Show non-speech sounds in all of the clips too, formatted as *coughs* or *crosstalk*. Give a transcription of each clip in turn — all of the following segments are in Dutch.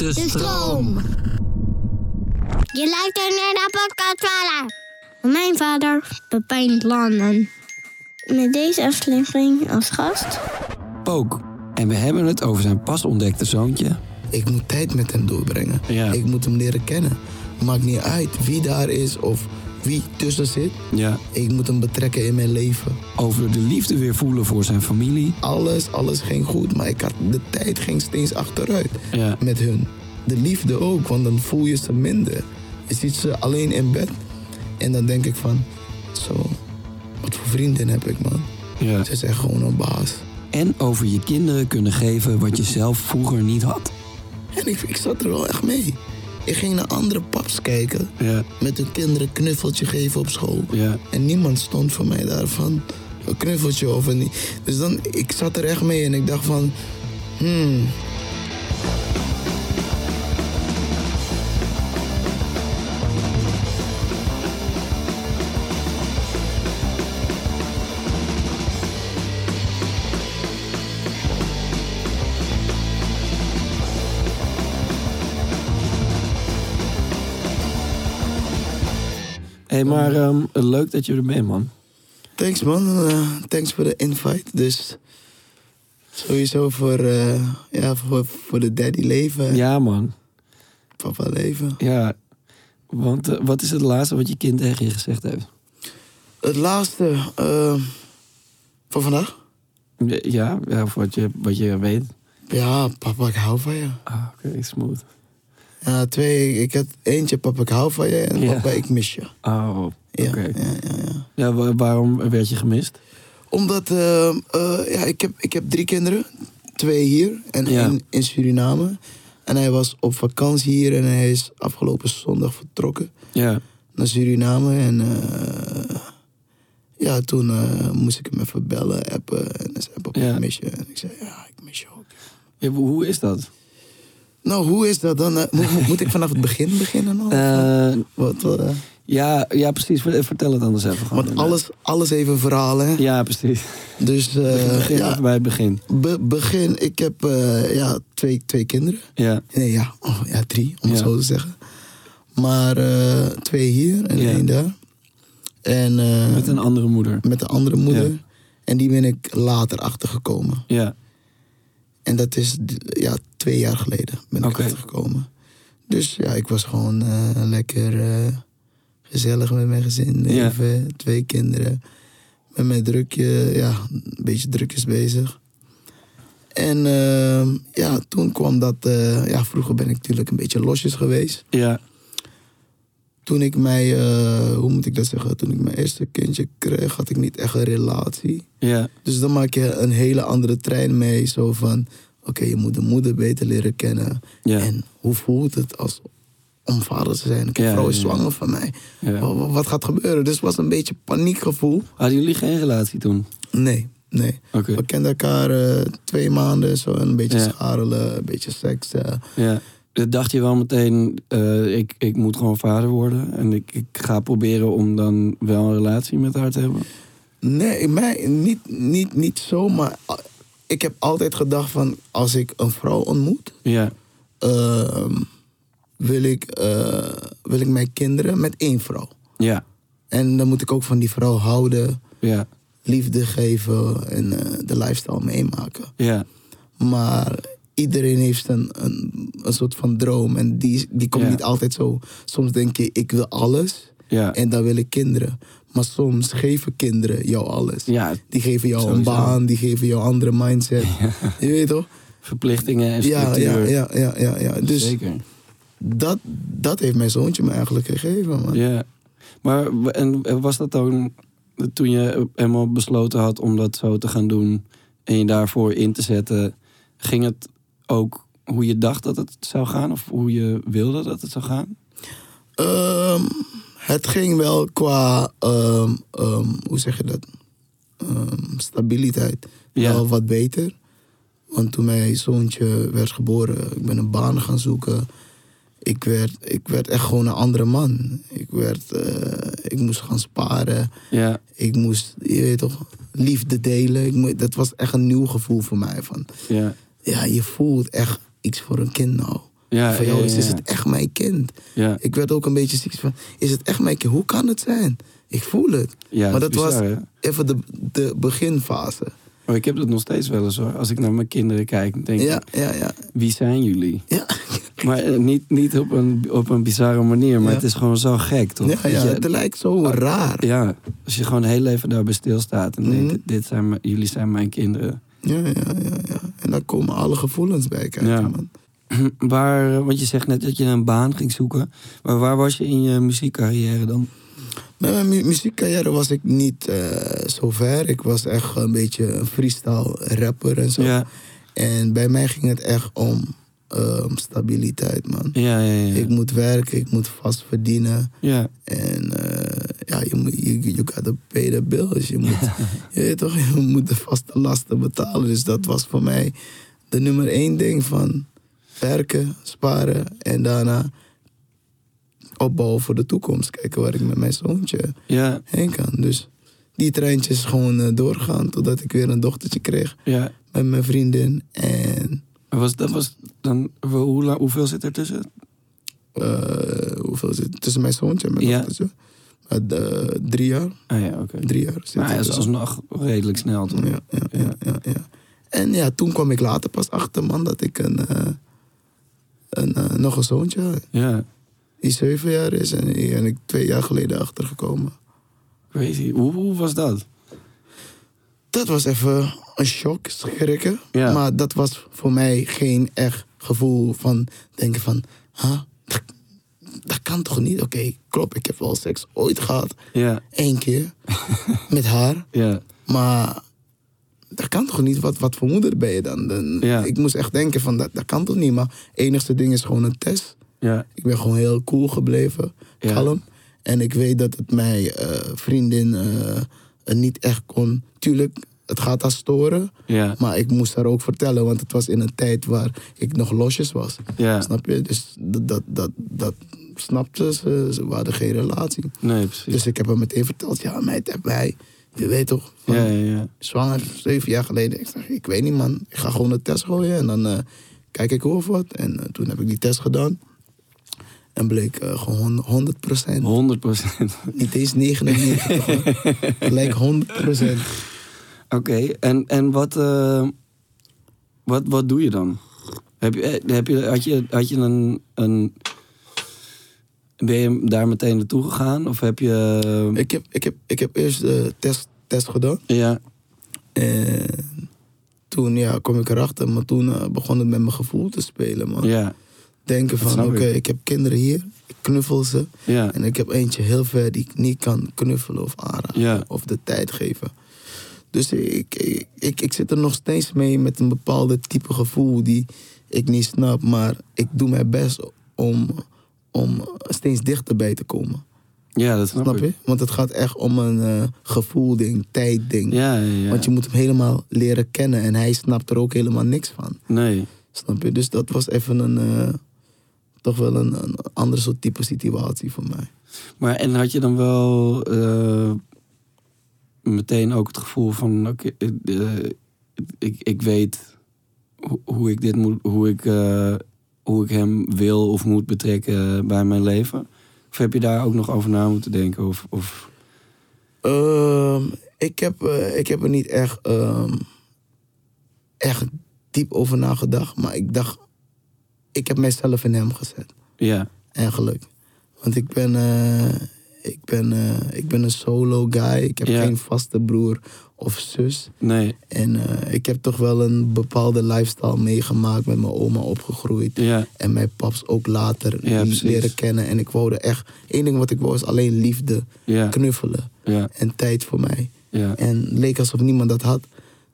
De stroom. Je luistert naar de podcast vader. Van mijn vader, Pepijn Landen. Met deze aflevering als gast... Pook. En we hebben het over zijn pas ontdekte zoontje. Ik moet tijd met hem doorbrengen. Ja. Ik moet hem leren kennen. Maakt niet uit wie daar is of wie tussen zit. Ja. Ik moet hem betrekken in mijn leven. Over de liefde weer voelen voor zijn familie. Alles, alles ging goed, maar ik had, de tijd ging steeds achteruit Ja. met hun. De liefde ook, want dan voel je ze minder. Je ziet ze alleen in bed. En dan denk ik van, zo, wat voor vriendin heb ik man. Ja. Ze zijn gewoon een baas. En over je kinderen kunnen geven wat je zelf vroeger niet had. En ik, ik zat er wel echt mee. Ik ging naar andere paps kijken. Ja. Met hun kinderen een knuffeltje geven op school. Ja. En niemand stond voor mij daarvan. Een knuffeltje of een... Dus dan, ik zat er echt mee en ik dacht van... Hmm, hey, maar ehm, leuk dat je er bent, man. thanks man. Eh, thanks voor de invite. Dus sowieso voor, eh, ja, voor, voor de daddy leven. Ja, man. Papa leven. Ja. Want eh, wat is het laatste wat je kind tegen je gezegd heeft? Het laatste van vandaag. Ja, ja wat je, wat je weet. Ja, papa, ik hou van je. Ah, oké, smooth. Ja, twee. Ik had eentje, papa, ik hou van je. En Ja. papa, ik mis je. Oh, oké. Ja, Ja, ja, ja, ja. wa- waarom werd je gemist? Omdat, eh, eh, ja, ik heb, ik heb drie kinderen. Twee hier en één in Suriname. En hij was op vakantie hier en hij is afgelopen zondag vertrokken Ja. naar Suriname. En eh, ja, toen eh, moest ik hem even bellen, appen. En hij zei, papa, ik mis je. En ik zei, ja, ik mis je ook. Hoe is dat? Nou, hoe is dat dan? Eh, moet, moet ik *laughs* vanaf het begin beginnen? Eh, Wat, eh, ja, ja, precies. Ver- Vertel het anders even. gewoon. want alles, alles heeft een verhaal, hè? Ja, precies. Dus eh, Begin ja, even bij het begin. be- begin. Ik heb eh, ja, twee, twee kinderen. Ja. Nee, ja, oh, ja drie, om het zo te zeggen. Maar eh, twee hier en één daar. En eh, Met een andere moeder. met de andere moeder. En die ben ik later achtergekomen. Ja. En dat is ja, twee jaar geleden ben ik achtergekomen. Dus ja, ik was gewoon eh, lekker eh, gezellig met mijn gezin leven. Twee kinderen. Met mijn drukje, ja, een beetje drukjes bezig. En eh, ja, toen kwam dat... ja, vroeger ben ik natuurlijk een beetje losjes geweest. Ja. Toen ik mij, eh, hoe moet ik dat zeggen? Toen ik mijn eerste kindje kreeg, had ik niet echt een relatie. Ja. Dus dan maak je een hele andere trein mee. Zo van, oké, je moet de moeder beter leren kennen. Ja. En hoe voelt het als om vader te zijn? Een Ja, vrouw is zwanger van mij. Ja. Wa- wa- Wat, gaat gebeuren? Dus het was een beetje paniekgevoel. Hadden jullie geen relatie toen? Nee, nee. We kenden elkaar eh, twee maanden. Zo een beetje scharrelen, een beetje seks. Ja. Dacht je wel meteen, eh, ik, ik moet gewoon vader worden. En ik, ik ga proberen om dan wel een relatie met haar te hebben. Nee, mij, niet, niet, niet zo, maar ik heb altijd gedacht van... als ik een vrouw ontmoet... Ja. ehm, wil, ik, eh, wil ik mijn kinderen met één vrouw. Ja. En dan moet ik ook van die vrouw houden, Ja. liefde geven en eh, de lifestyle meemaken. Ja. Maar iedereen heeft een, een, een soort van droom en die, die komt niet altijd zo. Soms denk je, ik wil alles en dan wil ik kinderen. Maar soms geven kinderen jou alles. Ja. Die geven jou Sowieso. een baan, die geven jou andere mindset. Je weet toch? Verplichtingen en structuur. ja, ja, ja, ja, ja. Dus Zeker. dat, dat heeft mijn zoontje me eigenlijk gegeven. Man. Ja. Maar en was dat dan toen je helemaal besloten had om dat zo te gaan doen en je daarvoor in te zetten, ging het ook hoe je dacht dat het zou gaan of hoe je wilde dat het zou gaan? Ehm, het ging wel qua, ehm, ehm, hoe zeg je dat? Stabiliteit Ja. wel wat beter. Want toen mijn zoontje werd geboren, ik ben een baan gaan zoeken. Ik werd, ik werd echt gewoon een andere man. Ik, werd, eh, ik moest gaan sparen. Ja, Ik moest, je weet toch, liefde delen. Ik dat was echt een nieuw gevoel voor mij. Van, ja, ja, je voelt echt iets voor een kind nou. Ja, joh, ja, is, het echt mijn kind? Ja, Ik werd ook een beetje ziek van, is het echt mijn kind? Hoe kan het zijn? Ik voel het. ja maar dat bizar, was hè? even de, de beginfase. Maar ik heb dat nog steeds wel eens hoor. Als ik naar mijn kinderen kijk, denk Ja, ik, ja, ja. wie zijn jullie? Ja, Maar eh, niet, niet op, een, op een bizarre manier, maar het is gewoon zo gek, toch? ja, het lijkt zo raar. ja, als je gewoon heel even daarbij stilstaat en denkt, Mhm. dit- dit zijn jullie zijn mijn kinderen. Ja, ja, ja, ja. En dan komen alle gevoelens bij kijken, Ja. man. *clears throat* Waar, eh, want je zegt net dat je een baan ging zoeken. Maar waar was je in je muziekcarrière dan? Met mijn mu- muziekcarrière was ik niet eh, zo ver. Ik was echt een beetje een freestyle rapper en zo. Ja, En bij mij ging het echt om ehm, stabiliteit, man. ja, ja. ja. Ik moet werken, ik moet vast verdienen. ja. En eh, ja, je moet, you, you gotta pay the bills. Je moet, *laughs* je weet toch, je moet de vaste lasten betalen. Dus dat was voor mij de nummer één ding van werken, sparen en daarna opbouwen voor de toekomst. Kijken waar ik met mijn zoontje ja, heen kan. Dus die treintjes gewoon eh, doorgaan totdat ik weer een dochtertje kreeg ja. met mijn vriendin. En Was, dat was dan, hoe, lang- hoeveel zit er tussen? eh, hoeveel zit er tussen mijn zoontje en mijn Ja. dochtertje? Eh, de- drie jaar. Ah ja, oké. Drie jaar Maar er hij is tussen. alsnog redelijk snel, toch? Ja, ja, ja, ja, ja. En ja, toen kwam ik later pas achter, man, dat ik een, eh, een, eh, nog een zoontje had. Ja, Die zeven jaar is en die ben ik twee jaar geleden achtergekomen. crazy. Hoe, hoe was dat? Dat was even een shock, schrikken. Ja. Maar dat was voor mij geen echt gevoel van denken van... Huh? Dat, kan toch niet? Oké, klopt, ik heb wel seks ooit gehad. Ja, Eén keer. *laughs* met haar. ja, Maar dat kan toch niet? Wat, wat voor moeder ben je dan? dan Ja. Ik moest echt denken van, dat, dat kan toch niet? Maar het enigste ding is gewoon een test. ja, Ik ben gewoon heel cool gebleven, Ja. kalm. En ik weet dat het mij eh, vriendin eh, niet echt kon... Tuurlijk, het gaat haar storen. ja, Maar ik moest haar ook vertellen, want het was in een tijd waar ik nog losjes was. ja. Snap je? Dus dat, dat, dat, dat snapte ze. Ze hadden geen relatie. Nee, precies. Dus ik heb haar meteen verteld, ja meid, heb mij... Je weet toch, van, Ja, ja, ja. zwanger, zeven jaar geleden. Ik zeg, ik weet niet man, ik ga gewoon een test gooien en dan eh, kijk ik of wat. En eh, toen heb ik die test gedaan. En bleek eh, gewoon 100 procent. 100 procent. Niet eens 99, hoor. *laughs* Gelijk 100 procent. Oké, en, en wat, wat, wat doe je dan? Heb je, heb je, had, je, had je een, een. Ben je daar meteen naartoe gegaan? Of heb je. Ik heb, ik heb, ik heb eerst de test, test gedaan. Ja, En toen ja, kwam ik erachter, maar toen eh, begon het met mijn gevoel te spelen. Man. ja, Denken Dat van, oké, ik. ik heb kinderen hier, ik knuffel ze. ja, En ik heb eentje heel ver die ik niet kan knuffelen of aanraken. Ja. Of de tijd geven. Dus ik, ik, ik, ik zit er nog steeds mee met een bepaalde type gevoel die ik niet snap. Maar ik doe mijn best om, om steeds dichterbij te komen. ja, dat snap, je? Want het gaat echt om een eh gevoelding, tijdding. Ja, ja, ja. Want je moet hem helemaal leren kennen. En hij snapt er ook helemaal niks van. Nee. Snap je? Dus dat was even een... eh, toch wel een, een andere soort type situatie voor mij. Maar en had je dan wel eh, meteen ook het gevoel van, oké, ik, ik weet ho- hoe ik dit moet, hoe ik, hoe ik hem wil of moet betrekken bij mijn leven? Of heb je daar ook nog over na moeten denken? Of, of Ehm, ik, heb, eh, ik heb er niet echt, ehm, echt diep over nagedacht. Maar ik dacht, ik heb mijzelf in hem gezet. ja, Eigenlijk. Want ik ben, eh, ik ben, eh, ik ben een solo guy. Ik heb Ja. geen vaste broer of zus. nee, En eh, ik heb toch wel een bepaalde lifestyle meegemaakt. Met mijn oma opgegroeid. ja, En mijn paps ook later Ja, leren kennen. En ik wou er echt... één ding wat ik wou is alleen liefde. Knuffelen. En tijd voor mij. ja, En het leek alsof niemand dat had.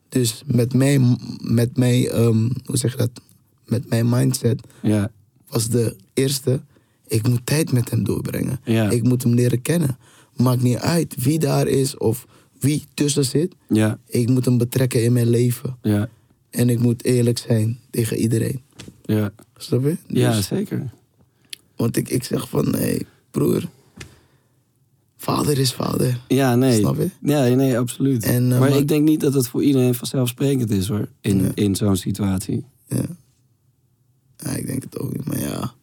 Dus met mijn, met mijn ehm, hoe zeg je dat? Met mijn mindset ja, was de eerste, ik moet tijd met hem doorbrengen. Ja. Ik moet hem leren kennen. Maakt niet uit wie daar is of wie tussen zit. ja, Ik moet hem betrekken in mijn leven. ja, En ik moet eerlijk zijn tegen iedereen. ja, Snap je? ja, Dus- zeker. Want ik, ik zeg van, hé hey, broer, vader is vader. Ja, nee. Snap je? Ja, nee, absoluut. En, eh, maar, maar- ik denk niet dat het voor iedereen vanzelfsprekend is hoor, in, Ja. in zo'n situatie. Ja. ja. Ik denk het ook niet. Maar ja,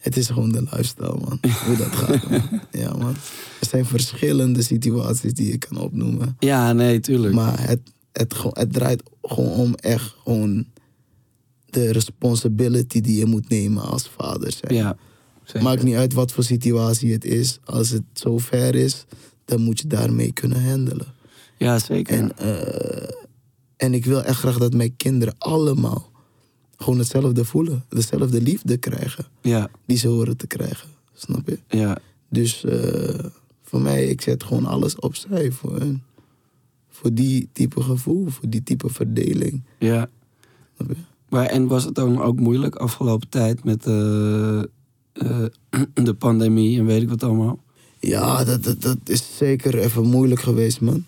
Het is gewoon de lifestyle, man. Hoe dat gaat, man. *laughs* Ja, man. Er zijn verschillende situaties die je kan opnoemen. Ja, nee, tuurlijk. Maar het, het, het draait gewoon om echt gewoon de responsibility die je moet nemen als vader zijn. ja, zeker. Maakt niet uit wat voor situatie het is. Als het zo ver is, dan moet je daarmee kunnen handelen. ja, zeker. En, eh, en ik wil echt graag dat mijn kinderen allemaal gewoon hetzelfde voelen. Dezelfde liefde krijgen ja, die ze horen te krijgen. Snap je? ja, Dus eh, voor mij, ik zet gewoon alles opzij voor hun. Voor die type gevoel, voor die type verdeling. ja. Snap je? Maar, en was het dan ook moeilijk afgelopen tijd met eh, eh, *clears throat* de pandemie en weet ik wat allemaal? Ja, dat, dat, dat is zeker even moeilijk geweest, man.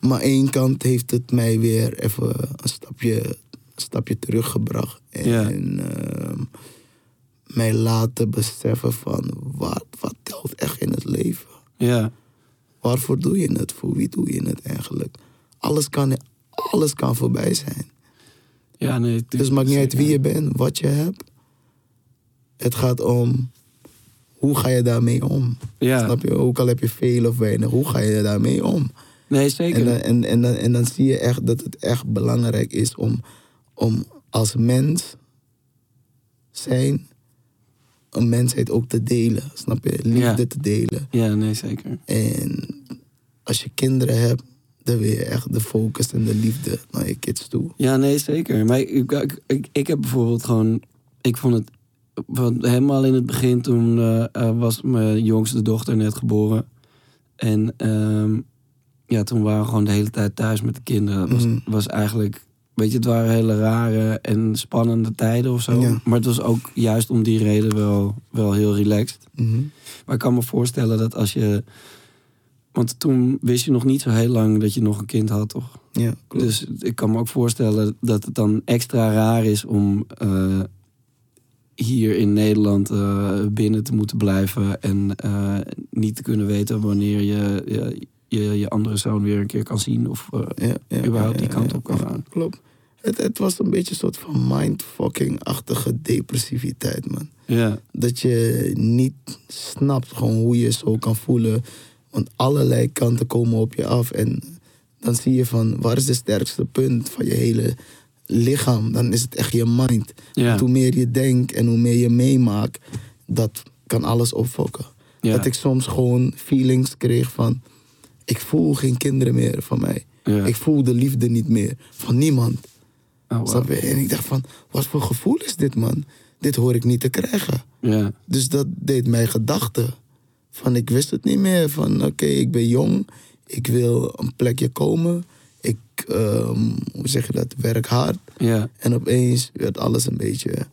Maar één kant heeft het mij weer even een stapje, stapje teruggebracht. En Ja. ehm, mij laten beseffen van wat, wat telt echt in het leven. Ja, Waarvoor doe je het? Voor wie doe je het eigenlijk? Alles kan, alles kan voorbij zijn. ja nee. Dus het maakt niet uit wie je bent, wat je hebt. Het gaat om hoe ga je daarmee om. Ja, Snap je? Ook al heb je veel of weinig, hoe ga je daarmee om? nee, zeker. En dan, en, en, dan, en dan zie je echt dat het echt belangrijk is om, om als mens zijn, een mensheid ook te delen. Snap je? Liefde Ja. te delen. Ja, nee, zeker. En als je kinderen hebt, dan wil je echt de focus en de liefde naar je kids toe. Ja, nee, zeker. Maar ik, ik, ik, ik heb bijvoorbeeld gewoon... Ik vond het... Want helemaal in het begin, toen eh, eh, was mijn jongste dochter net geboren. En ehm, ja, toen waren we gewoon de hele tijd thuis met de kinderen. Het was, Mhm. was eigenlijk... Weet je, het waren hele rare en spannende tijden of zo. Ja. Maar het was ook juist om die reden wel, wel heel relaxed. Mhm. Maar ik kan me voorstellen dat als je... Want toen wist je nog niet zo heel lang dat je nog een kind had, toch? Ja, klopt. Dus ik kan me ook voorstellen dat het dan extra raar is om eh, hier in Nederland eh, binnen te moeten blijven en eh, niet te kunnen weten wanneer je, je je andere zoon weer een keer kan zien of ja, ja, überhaupt die kant op kan gaan. Klopt. Het, het was een beetje een soort van mindfucking-achtige depressiviteit, man. Ja, Dat je niet snapt gewoon hoe je zo kan voelen. Want allerlei kanten komen op je af. En dan zie je van, waar is de sterkste punt van je hele lichaam? Dan is het echt je mind. ja, hoe meer je denkt en hoe meer je meemaakt, dat kan alles opfokken. ja, Dat ik soms gewoon feelings kreeg van, ik voel geen kinderen meer van mij. ja. Ik voel de liefde niet meer van niemand. Oh, wow. Snap je? En ik dacht van, wat voor gevoel is dit, man? Dit hoor ik niet te krijgen. Ja, Dus dat deed mij gedachten. Van, ik wist het niet meer. Van, oké, ik ben jong. Ik wil een plekje komen. Ik, ehm, hoe zeg je dat, werk hard. ja, En opeens werd alles een beetje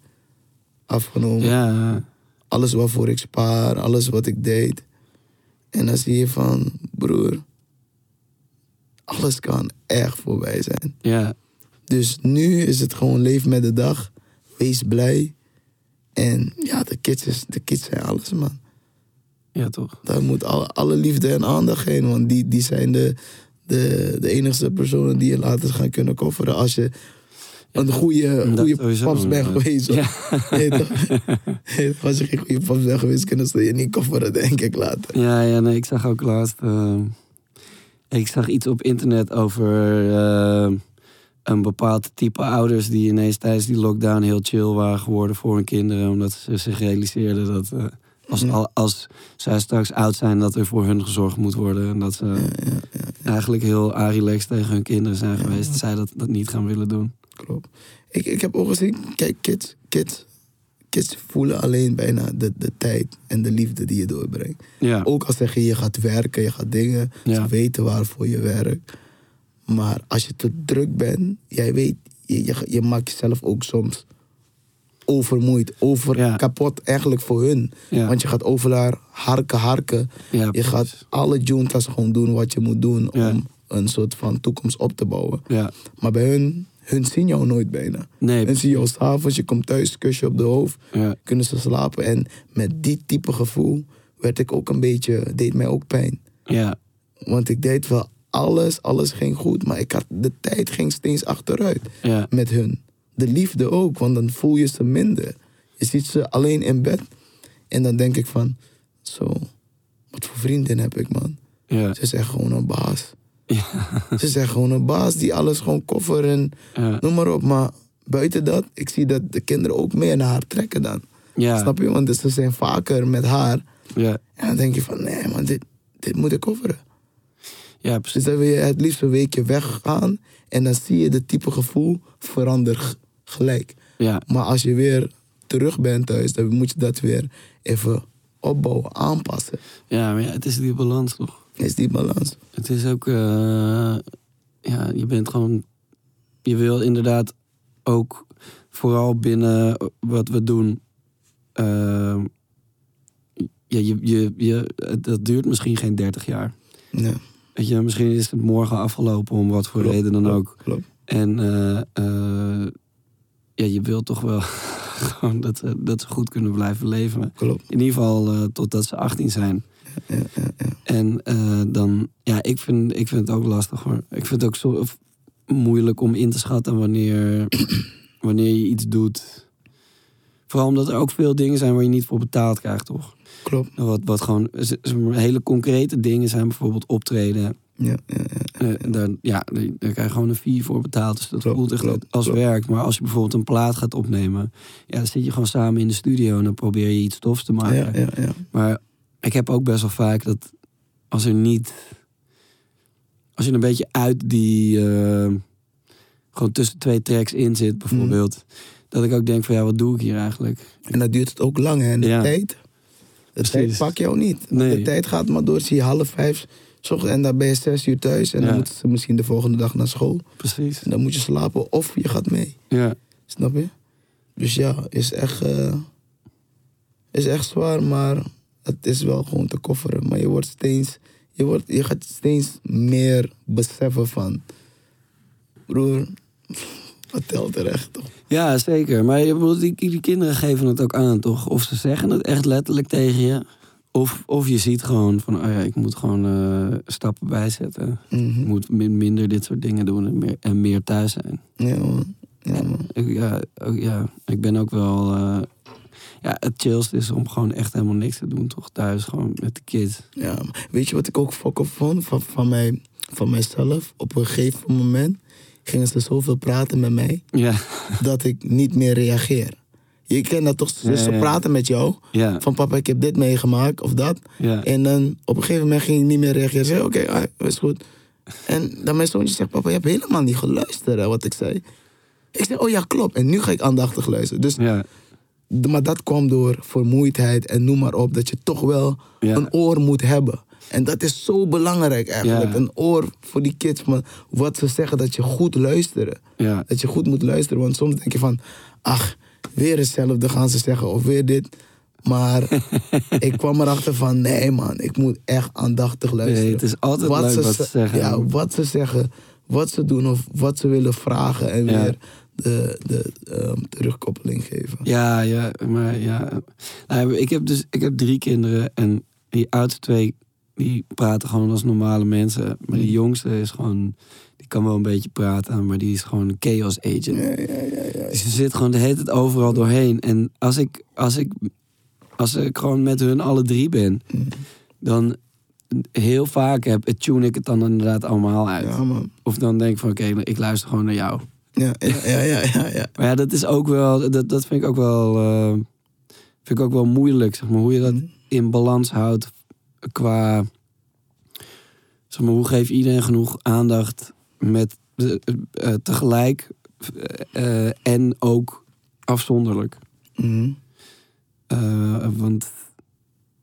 afgenomen. ja, Alles waarvoor ik spaar, alles wat ik deed. En dan zie je van, broer, alles kan echt voorbij zijn. ja, Dus nu is het gewoon leef met de dag. Wees blij. En ja, de kids, is, de kids zijn alles, man. ja, toch. Daar moet alle, alle liefde en aandacht heen. Want die, die zijn de, de, de enigste personen die je later gaan kunnen kofferen. Als je een goede, goede paps bent geweest. Ja. *laughs* Nee, toch? Nee, toch? Als je geen goede paps bent geweest, kunnen ze je niet kofferen, denk ik later. Ja, ja, nee, ik zag ook laatst. eh, ik zag iets op internet over eh, een bepaald type ouders die ineens tijdens die lockdown heel chill waren geworden voor hun kinderen. Omdat ze zich realiseerden dat eh, als, Ja. al- als zij straks oud zijn, dat er voor hun gezorgd moet worden. En dat ze Ja, ja, ja, eigenlijk heel arilex tegen hun kinderen zijn geweest. Zij dat, dat niet gaan willen doen. klopt. Ik, ik heb ook gezien, kijk, kids, kids, kids voelen alleen bijna de, de tijd en de liefde die je doorbrengt. Ja, Ook al zeg je, je gaat werken, je gaat dingen, ze weten waarvoor je werkt. Maar als je te druk bent, jij weet, je, je, je maakt jezelf ook soms overmoeid, over Ja. kapot eigenlijk voor hun. ja, Want je gaat overal harken, harken. ja, Je gaat alle juntas gewoon doen wat je moet doen om een soort van toekomst op te bouwen. Ja, Maar bij hun, hun zien jou nooit bijna. nee, Hun zien jou s'avonds, je komt thuis, kus je op de hoofd, kunnen ze slapen. En met die type gevoel werd ik ook een beetje, deed mij ook pijn. ja, Want ik deed wel alles, alles ging goed, maar ik had, de tijd ging steeds achteruit ja, met hun. De liefde ook, want dan voel je ze minder. Je ziet ze alleen in bed En dan denk ik van, zo, wat voor vriendin heb ik, man. Ja. Ze is echt gewoon een baas. Ja. *laughs* Ze is echt gewoon een baas die alles gewoon koffer en noem maar op. Maar buiten dat, ik zie dat de kinderen ook meer naar haar trekken dan. Snap je? Want dus ze zijn vaker met haar. Ja. En dan denk je van, nee man, dit, dit moet ik kofferen. Ja, Dus precies. dan wil je het liefst een weekje weggaan. En dan zie je de type gevoel veranderen g- gelijk. Ja. Maar als je weer terug bent thuis, dan moet je dat weer even opbouwen, aanpassen. Ja, maar ja, het is die balans toch? Is die balans. Het is ook, eh, ja, je bent gewoon, je wil inderdaad ook vooral binnen wat we doen, eh, ja, je, je, je, dat duurt misschien geen 30 jaar. Ja, Weet je, misschien is het morgen afgelopen om wat voor reden dan ook. En eh, eh, ja, je wilt toch wel *laughs* gewoon dat, ze- dat ze goed kunnen blijven leven. In ieder geval eh, totdat ze 18 zijn. Ja, ja, ja. En dan, ja, ik vind, ik vind het ook lastig hoor. Ik vind het ook zo moeilijk om in te schatten wanneer, wanneer je iets doet. Vooral omdat er ook veel dingen zijn waar je niet voor betaald krijgt, toch? Klopt. Wat, wat gewoon hele concrete dingen zijn, bijvoorbeeld optreden. Ja, ja, ja. Eh, daar, ja, daar krijg je gewoon een fee voor betaald. Dus dat Klopt, voelt echt klopt, als klopt. werk. Maar als je bijvoorbeeld een plaat gaat opnemen, ja, dan zit je gewoon samen in de studio en dan probeer je iets tofs te maken. Ja, ja, ja. Maar ik heb ook best wel vaak dat als er niet. Als je een beetje uit die. eh, gewoon tussen twee tracks in zit, bijvoorbeeld. Dat ik ook denk van ja, wat doe ik hier eigenlijk? En dan duurt het ook lang, hè? En de Ja. tijd, de Precies. tijd pak jou niet. Nee. De tijd gaat maar door, zie je half vijf, en dan ben je zes uur thuis. En Ja. dan moeten ze misschien de volgende dag naar school. Precies. En dan moet je slapen of je gaat mee. Ja, Snap je? Dus ja, is echt, eh, is echt zwaar, maar het is wel gewoon te kofferen. Maar je wordt steeds, je, wordt, je gaat steeds meer beseffen van, broer, wat telt er echt toch? ja zeker. Maar die, die kinderen geven het ook aan, toch? Of ze zeggen het echt letterlijk tegen je. Of, of je ziet gewoon van, oh ja, ik moet gewoon eh, stappen bijzetten. Ik moet min- minder dit soort dingen doen en meer, en meer thuis zijn. Ja man, ja man. Ik, ja, ook, ja, ik ben ook wel. eh, ja, het chillst is om gewoon echt helemaal niks te doen, toch? Thuis gewoon met de kids. Ja, weet je wat ik ook fuck op vond van, van, mij, van mijzelf? Op een gegeven moment gingen ze zoveel praten met mij Ja, dat ik niet meer reageer. Je kent dat toch? Dus ze praten met jou van papa, ik heb dit meegemaakt of dat. En dan op een gegeven moment ging ik niet meer reageren. Zei, oké, ah, is goed. En dan mijn zoontje zegt, papa, je hebt helemaal niet geluisterd hè, wat ik zei. Ik zeg, oh ja, klopt. En nu ga ik aandachtig luisteren. Dus, ja. maar dat kwam door vermoeidheid en noem maar op. Dat je toch wel Ja. een oor moet hebben. En dat is zo belangrijk eigenlijk. Ja. Een oor voor die kids. Maar wat ze zeggen, dat je goed luistert. ja. Dat je goed moet luisteren. Want soms denk je van, ach, weer hetzelfde gaan ze zeggen. Of weer dit. Maar *laughs* ik kwam erachter van, nee man, ik moet echt aandachtig luisteren. Nee, het is altijd leuk wat ze ze- zeggen. Ja, wat ze zeggen, wat ze doen of wat ze willen vragen. En Ja. weer de, de ehm, terugkoppeling geven. Ja, ja, maar ja. Nou, ik heb dus ik heb drie kinderen en die oudste twee die praten gewoon als normale mensen. Maar die jongste is gewoon, die kan wel een beetje praten, maar die is gewoon een chaos agent. Ja, ja, ja, ja. Dus je zit gewoon de hele tijd overal doorheen. En als ik, als ik, als ik gewoon met hun alle drie ben, dan heel vaak heb, tune ik het dan inderdaad allemaal uit. Man. Of dan denk ik van oké, ik luister gewoon naar jou. Ja, ja, ja, ja, ja, ja. *laughs* Maar ja, dat is ook wel, dat, dat vind ik ook wel, eh, vind ik ook wel moeilijk, zeg maar, hoe je dat in balans houdt qua, zeg maar, hoe geef iedereen genoeg aandacht met de- eh, tegelijk eh, eh, en ook afzonderlijk. Mhm. Eh, want,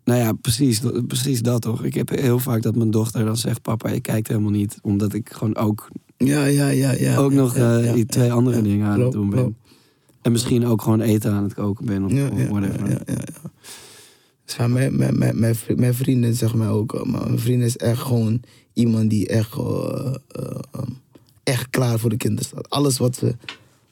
nou ja, precies, dat- precies dat toch. Ik heb heel vaak dat mijn dochter dan zegt, papa, je kijkt helemaal niet, omdat ik gewoon ook Ja, ja, ja, ja. ook ja, nog ja, eh, ja, die twee andere dingen aan het doen ben. En misschien ook gewoon eten aan het koken ben of ja, whatever. ja, ja, Ja, mijn, mijn, mijn, mijn, vri- mijn vrienden zeggen mij ook, eh, maar mijn vriendin is echt gewoon iemand die echt, eh, eh, eh, echt klaar voor de kinderen staat. Alles wat ze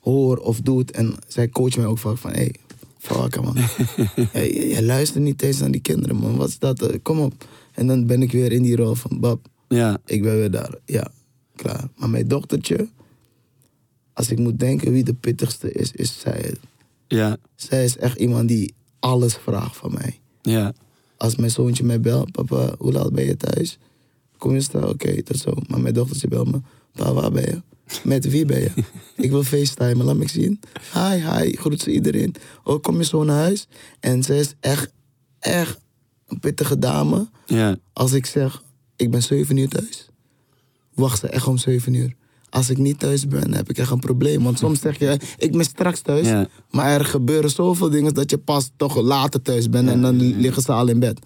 hoort of doet. En zij coacht mij ook vaak van, hé, hey, fuck man. *laughs* hey, je, je luistert niet eens naar die kinderen man, wat is dat? Kom op. En dan ben ik weer in die rol van, bab, Ja, ik ben weer daar. Ja, klaar. Maar mijn dochtertje, als ik moet denken wie de pittigste is, is zij. ja, Zij is echt iemand die alles vraagt van mij. Ja. Als mijn zoontje mij belt, papa, hoe laat ben je thuis? Kom je staan? Oké, dat zo. Maar mijn dochtertje belt me, papa, waar ben je? Met wie ben je? *laughs* ik wil facetimen, laat me zien. Hi, hi, groet ze iedereen. Oh, kom je zo naar huis? En ze is echt, echt een pittige dame. Ja. Als ik zeg, ik ben 7 uur thuis, wacht ze echt om 7 uur. Als ik niet thuis ben, heb ik echt een probleem. Want soms zeg je, ik ben straks thuis. Ja. Maar er gebeuren zoveel dingen dat je pas toch later thuis bent. En dan liggen ze al in bed.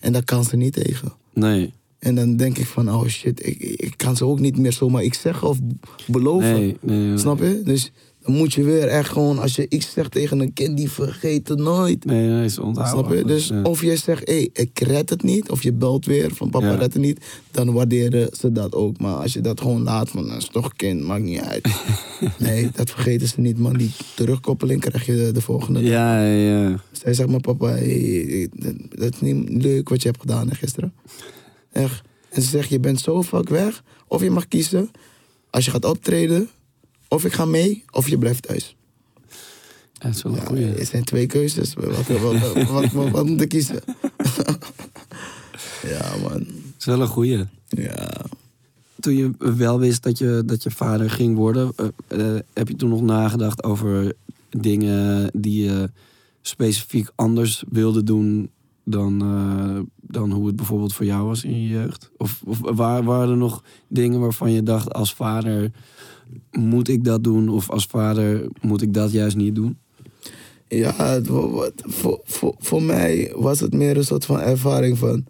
En dat kan ze niet tegen. Nee. En dan denk ik van, oh shit, ik, ik kan ze ook niet meer zomaar iets zeggen of beloven. Nee, nee, nee. Snap je? Dus moet je weer echt gewoon, als je iets zegt tegen een kind, die vergeet het nooit. Nee, nee, ze onthouden. Snap je? Dus ja. of je zegt, hé, hey, ik red het niet. Of je belt weer van papa Ja. red het niet. Dan waarderen ze dat ook. Maar als je dat gewoon laat van, dat is toch een kind, maakt niet uit. *laughs* nee, dat vergeten ze niet, man. Die terugkoppeling krijg je de, de volgende dag. Ja, ja. Zij zegt maar papa, hey, dat, dat is niet leuk wat je hebt gedaan hè, gisteren. Echt. En ze zegt, je bent zo vaak weg. Of je mag kiezen, als je gaat optreden, of ik ga mee, of je blijft thuis. Dat is wel een Ja, goeie. er zijn twee keuzes. Wat, wat, moet ik kiezen? *laughs* ja, man. Dat is wel een goeie. Ja. Toen je wel wist dat je, dat je vader ging worden, eh, eh, heb je toen nog nagedacht over dingen die je specifiek anders wilde doen dan, eh, dan hoe het bijvoorbeeld voor jou was in je jeugd? Of, of waar, waren er nog dingen waarvan je dacht als vader moet ik dat doen of als vader moet ik dat juist niet doen? Ja, voor, voor, voor mij was het meer een soort van ervaring van...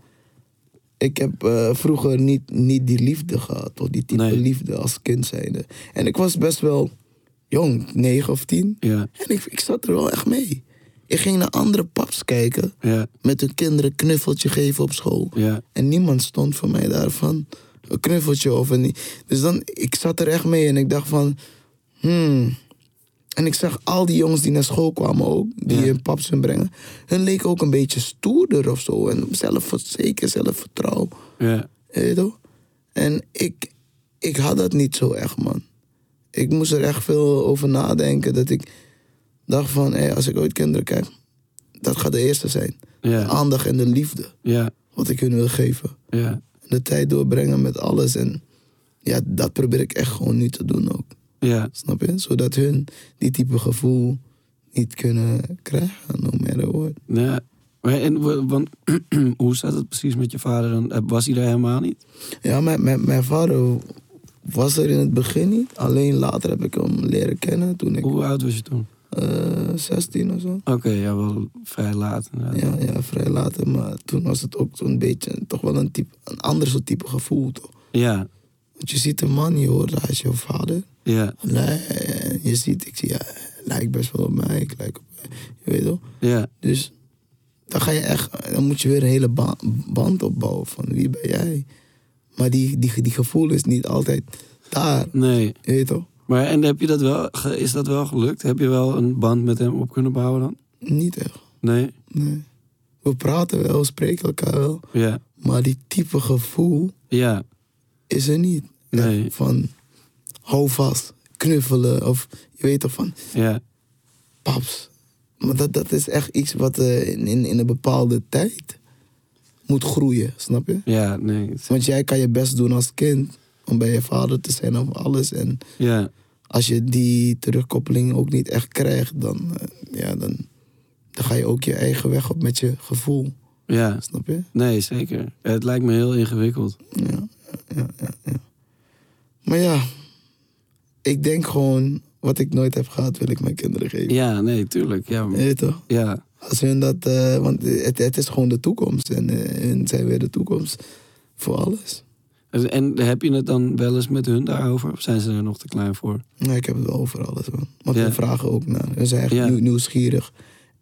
Ik heb eh, vroeger niet, niet die liefde gehad, of die type Nee. liefde als kind zijnde. En ik was best wel jong, negen of tien. Ja, En ik, ik zat er wel echt mee. Ik ging naar andere paps kijken, ja, met hun kinderen knuffeltje geven op school. ja, En niemand stond voor mij daarvan. Een knuffeltje of een... Dus dan, ik zat er echt mee en ik dacht van... Hmm. En ik zag al die jongens die naar school kwamen ook, die Ja. hun paps hun brengen. Hun leken ook een beetje stoerder of zo. En zelfverzekerd, zelfvertrouwen. ja, Weet je toch? En ik, ik had dat niet zo echt, man. Ik moest er echt veel over nadenken. Dat ik dacht van, hé, als ik ooit kinderen krijg, dat gaat de eerste zijn. De ja, aandacht en de liefde, ja, wat ik hun wil geven ja, de tijd doorbrengen met alles. En ja, dat probeer ik echt gewoon nu te doen ook. ja. Snap je? Zodat hun die type gevoel niet kunnen krijgen, no matter what. Ja. En, wa- want, *clears throat* hoe staat het precies met je vader? Eh, Was hij er helemaal niet? Ja, mijn, mijn, mijn vader was er in het begin niet. Alleen later heb ik hem leren kennen toen ik Hoe oud was je toen? Eh 16 of zo. Oké, ja, wel vrij laat. inderdaad. Ja, ja, vrij later. Maar toen was het ook zo'n beetje toch wel een, type, een ander soort type gevoel. Toch? Ja, Want je ziet een man, je hoort, hij is jouw vader. ja, Nee, je ziet, ik zie, ja, hij lijkt best wel op mij. Ik lijk op, je weet wel. ja, Dus dan ga je echt, dan moet je weer een hele ba- band opbouwen van wie ben jij. Maar die, die, die gevoel is niet altijd daar, nee. je weet toch? Maar en heb je dat wel, is dat wel gelukt? Heb je wel een band met hem op kunnen bouwen dan? Niet echt, Nee? nee. We praten wel, we spreken elkaar wel. Ja, Maar die type gevoel ja, is er niet. Echt Nee. Van hou vast, knuffelen of je weet toch van ja, paps. Maar dat, dat is echt iets wat eh, in, in, in een bepaalde tijd moet groeien, snap je? ja, nee. Want jij kan je best doen als kind om bij je vader te zijn of alles. En Ja, als je die terugkoppeling ook niet echt krijgt, dan, eh, ja, dan, dan ga je ook je eigen weg op met je gevoel. ja, Snap je? nee, zeker. Het lijkt me heel ingewikkeld. Ja, ja, ja, ja. Maar ja, ik denk gewoon, wat ik nooit heb gehad, wil ik mijn kinderen geven. Ja, nee, tuurlijk. Ja, je toch? ja, Als hun dat, eh, want het, het is gewoon de toekomst. En eh, hun zijn weer de toekomst voor alles. En heb je het dan wel eens met hun daarover? Of zijn ze er nog te klein voor? Nee, ik heb het wel over alles, man. Want Ja. we vragen ook naar. Ze zijn echt Ja. nieuwsgierig.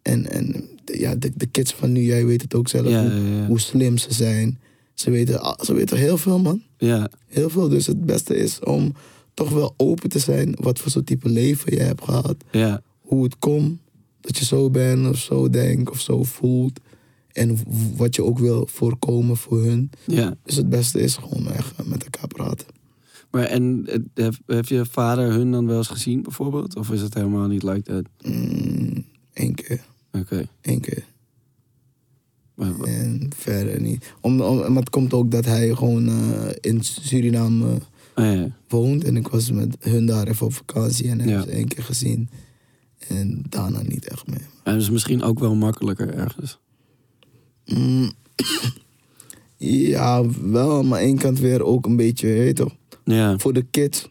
En, en de- ja, de, de kids van nu, jij weet het ook zelf, Ja, hoe, hoe slim ze zijn. Ze weten, ze weten heel veel, man. Ja, Heel veel. Dus het beste is om toch wel open te zijn wat voor soort type leven je hebt gehad. ja, Hoe het komt dat je zo bent of zo denkt of zo voelt. En wat je ook wil voorkomen voor hun. ja. Dus het beste is gewoon echt met elkaar praten. Maar en eh, heb, je vader hun dan wel eens gezien bijvoorbeeld? Of is het helemaal niet like that? Mm, Eén keer. Oké. Eén keer. Maar- maar- En verder niet. Om, om, maar het komt ook dat hij gewoon eh, in Suriname ja. woont. En ik was met hun daar even op vakantie en heb Ja. ze één keer gezien. En daarna niet echt meer. En dat is misschien ook wel makkelijker ergens. Mm, ja, wel. Maar één kant weer ook een beetje, je weet toch. Ja, Voor de kids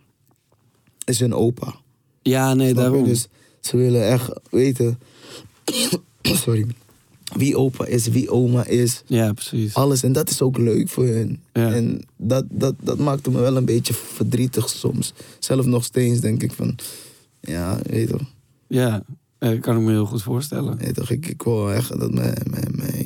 is een opa. ja nee, Snap je? daarom. Dus ze willen echt weten... *coughs* sorry. Wie opa is, wie oma is. Ja, precies. Alles. En dat is ook leuk voor hun. Ja. En dat, dat, dat maakte me wel een beetje verdrietig soms. Zelf nog steeds denk ik van... Ja, weet toch. Ja, eh, dat kan ik me heel goed voorstellen. Weet je toch ik, ik wil echt dat mijn... mijn, mijn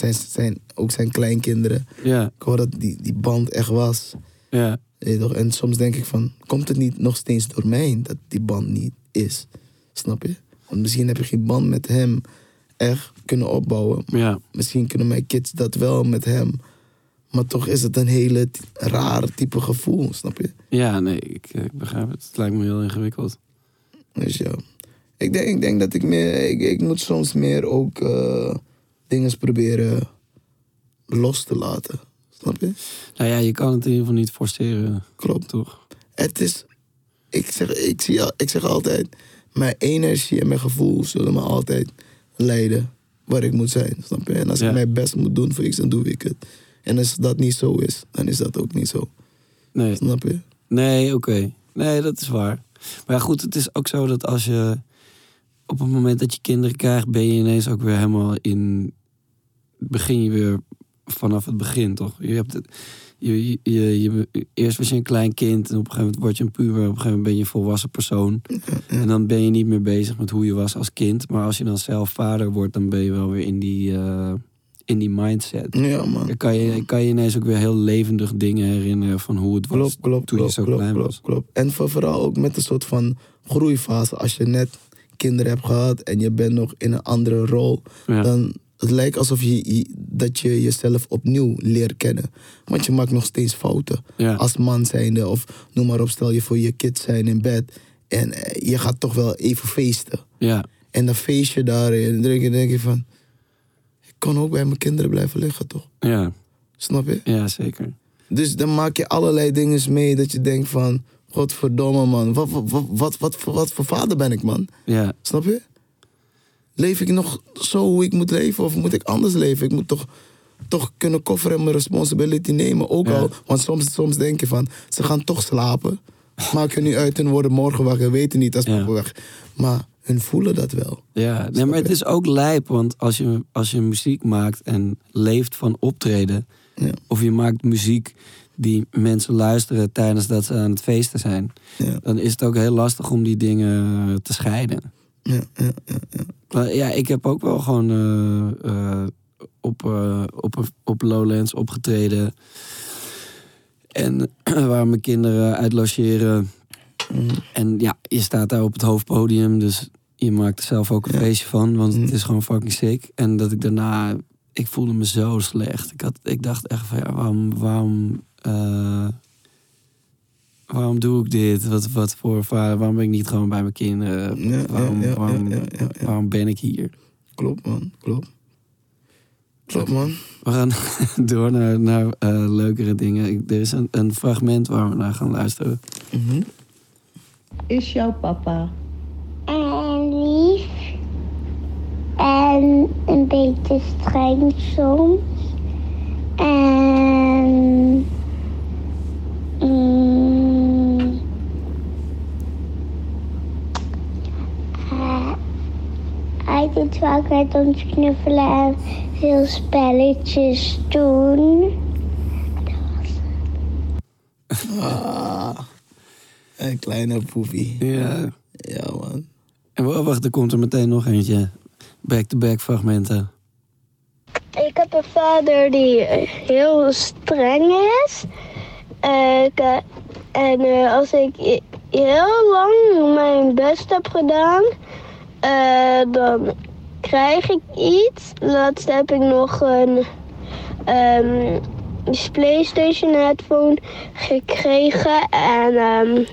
zijn, zijn, ook zijn kleinkinderen... Ja, Ik wou dat die, die band echt was. ja, toch? En soms denk ik van... Komt het niet nog steeds door mij dat die band niet is? Snap je? Want misschien heb je geen band met hem echt kunnen opbouwen. ja. Misschien kunnen mijn kids dat wel met hem. Maar toch is het een hele raar type gevoel, snap je? Ja, nee, ik, ik begrijp het. Het lijkt me heel ingewikkeld. Dus ja. Ik denk, ik denk dat ik meer... Ik, ik moet soms meer ook eh dingen proberen los te laten. Snap je? Nou ja, je kan het in ieder geval niet forceren, Klopt. toch? Het is... Ik zeg, ik, zie, ik zeg altijd... Mijn energie en mijn gevoel zullen me altijd leiden waar ik moet zijn. Snap je? En als Ja. ik mijn best moet doen voor iets, dan doe ik het. En als dat niet zo is, dan is dat ook niet zo. Nee, Snap je? nee oké. Nee, dat is waar. Maar ja, goed, het is ook zo dat als je... Op het moment dat je kinderen krijgt, ben je ineens ook weer helemaal in... Begin je weer vanaf het begin, toch? Je hebt het, je, je, je, je- eerst was je een klein kind en op een gegeven moment word je een puber. Op een gegeven moment ben je een volwassen persoon. En dan ben je niet meer bezig met hoe je was als kind. Maar als je dan zelf vader wordt, dan ben je wel weer in die, eh, in die mindset. Ja, man. Dan kan je, kan je ineens ook weer heel levendig dingen herinneren van hoe het was Klopt, klopt, toen klopt, je zo klopt, klein klopt, was. klopt. En voor- vooral ook met een soort van groeifase. Als je net kinderen hebt gehad en je bent nog in een andere rol, Ja. dan het lijkt alsof je, dat je jezelf opnieuw leert kennen. Want je maakt nog steeds fouten. Ja. Als man zijnde, of noem maar op, stel je voor je kids zijn in bed. En eh, je gaat toch wel even feesten. Ja, En dan feest je daar en dan denk je, denk je van... Ik kan ook bij mijn kinderen blijven liggen, toch? ja, Snap je? ja, zeker. Dus dan maak je allerlei dingen mee dat je denkt van... Godverdomme, man. Wat, wat, wat, wat, wat voor vader ben ik, man? Ja, Snap je? Leef ik nog zo hoe ik moet leven of moet ik anders leven? Ik moet toch, toch kunnen kofferen en mijn responsibility nemen. Ook Ja. al, want soms, soms denk je van... Ze gaan toch slapen. Maak je nu uit en worden morgen wakker. Weten niet als Ja. weg. Maar hun voelen dat wel. ja. Nee, maar het is ook lijp, want als je, als je muziek maakt en leeft van optreden... Ja. of je maakt muziek die mensen luisteren tijdens dat ze aan het feesten zijn... Ja, dan is het ook heel lastig om die dingen te scheiden. ja, ja, ja, ja. Maar ja, ik heb ook wel gewoon eh, eh, op, eh, op, op Lowlands opgetreden. En *clears throat* waar mijn kinderen uit logeren. Mm. En ja, je staat daar op het hoofdpodium, dus je maakt er zelf ook een Ja. feestje van, want Mm. het is gewoon fucking sick. En dat ik daarna, ik voelde me zo slecht. Ik, had, ik dacht echt van ja, waarom, waarom, eh, waarom doe ik dit? Wat, wat voor vader? Waarom ben ik niet gewoon bij mijn kinderen? Ja, waarom, ja, ja, waarom, ja, ja, ja. waarom ben ik hier? Klopt, man. Klopt. Klopt, man. We gaan *laughs* door naar, naar eh, leukere dingen. Ik- er is een, een fragment waar we naar gaan luisteren. Mhm. is jouw papa? En lief. En een beetje streng soms. En. mm, eh, doet vaak met ons knuffelen en veel spelletjes doen. Ah, een kleine poefie. Ja. Ja, man. En wa- wacht, er komt er meteen nog eentje. Back-to-back fragmenten. Ik heb een vader die heel streng is. Eh, ik, en eh, als ik heel lang mijn best heb gedaan, eh, dan krijg ik iets. Laatst heb ik nog een ehm, PlayStation headphone gekregen. En ehm,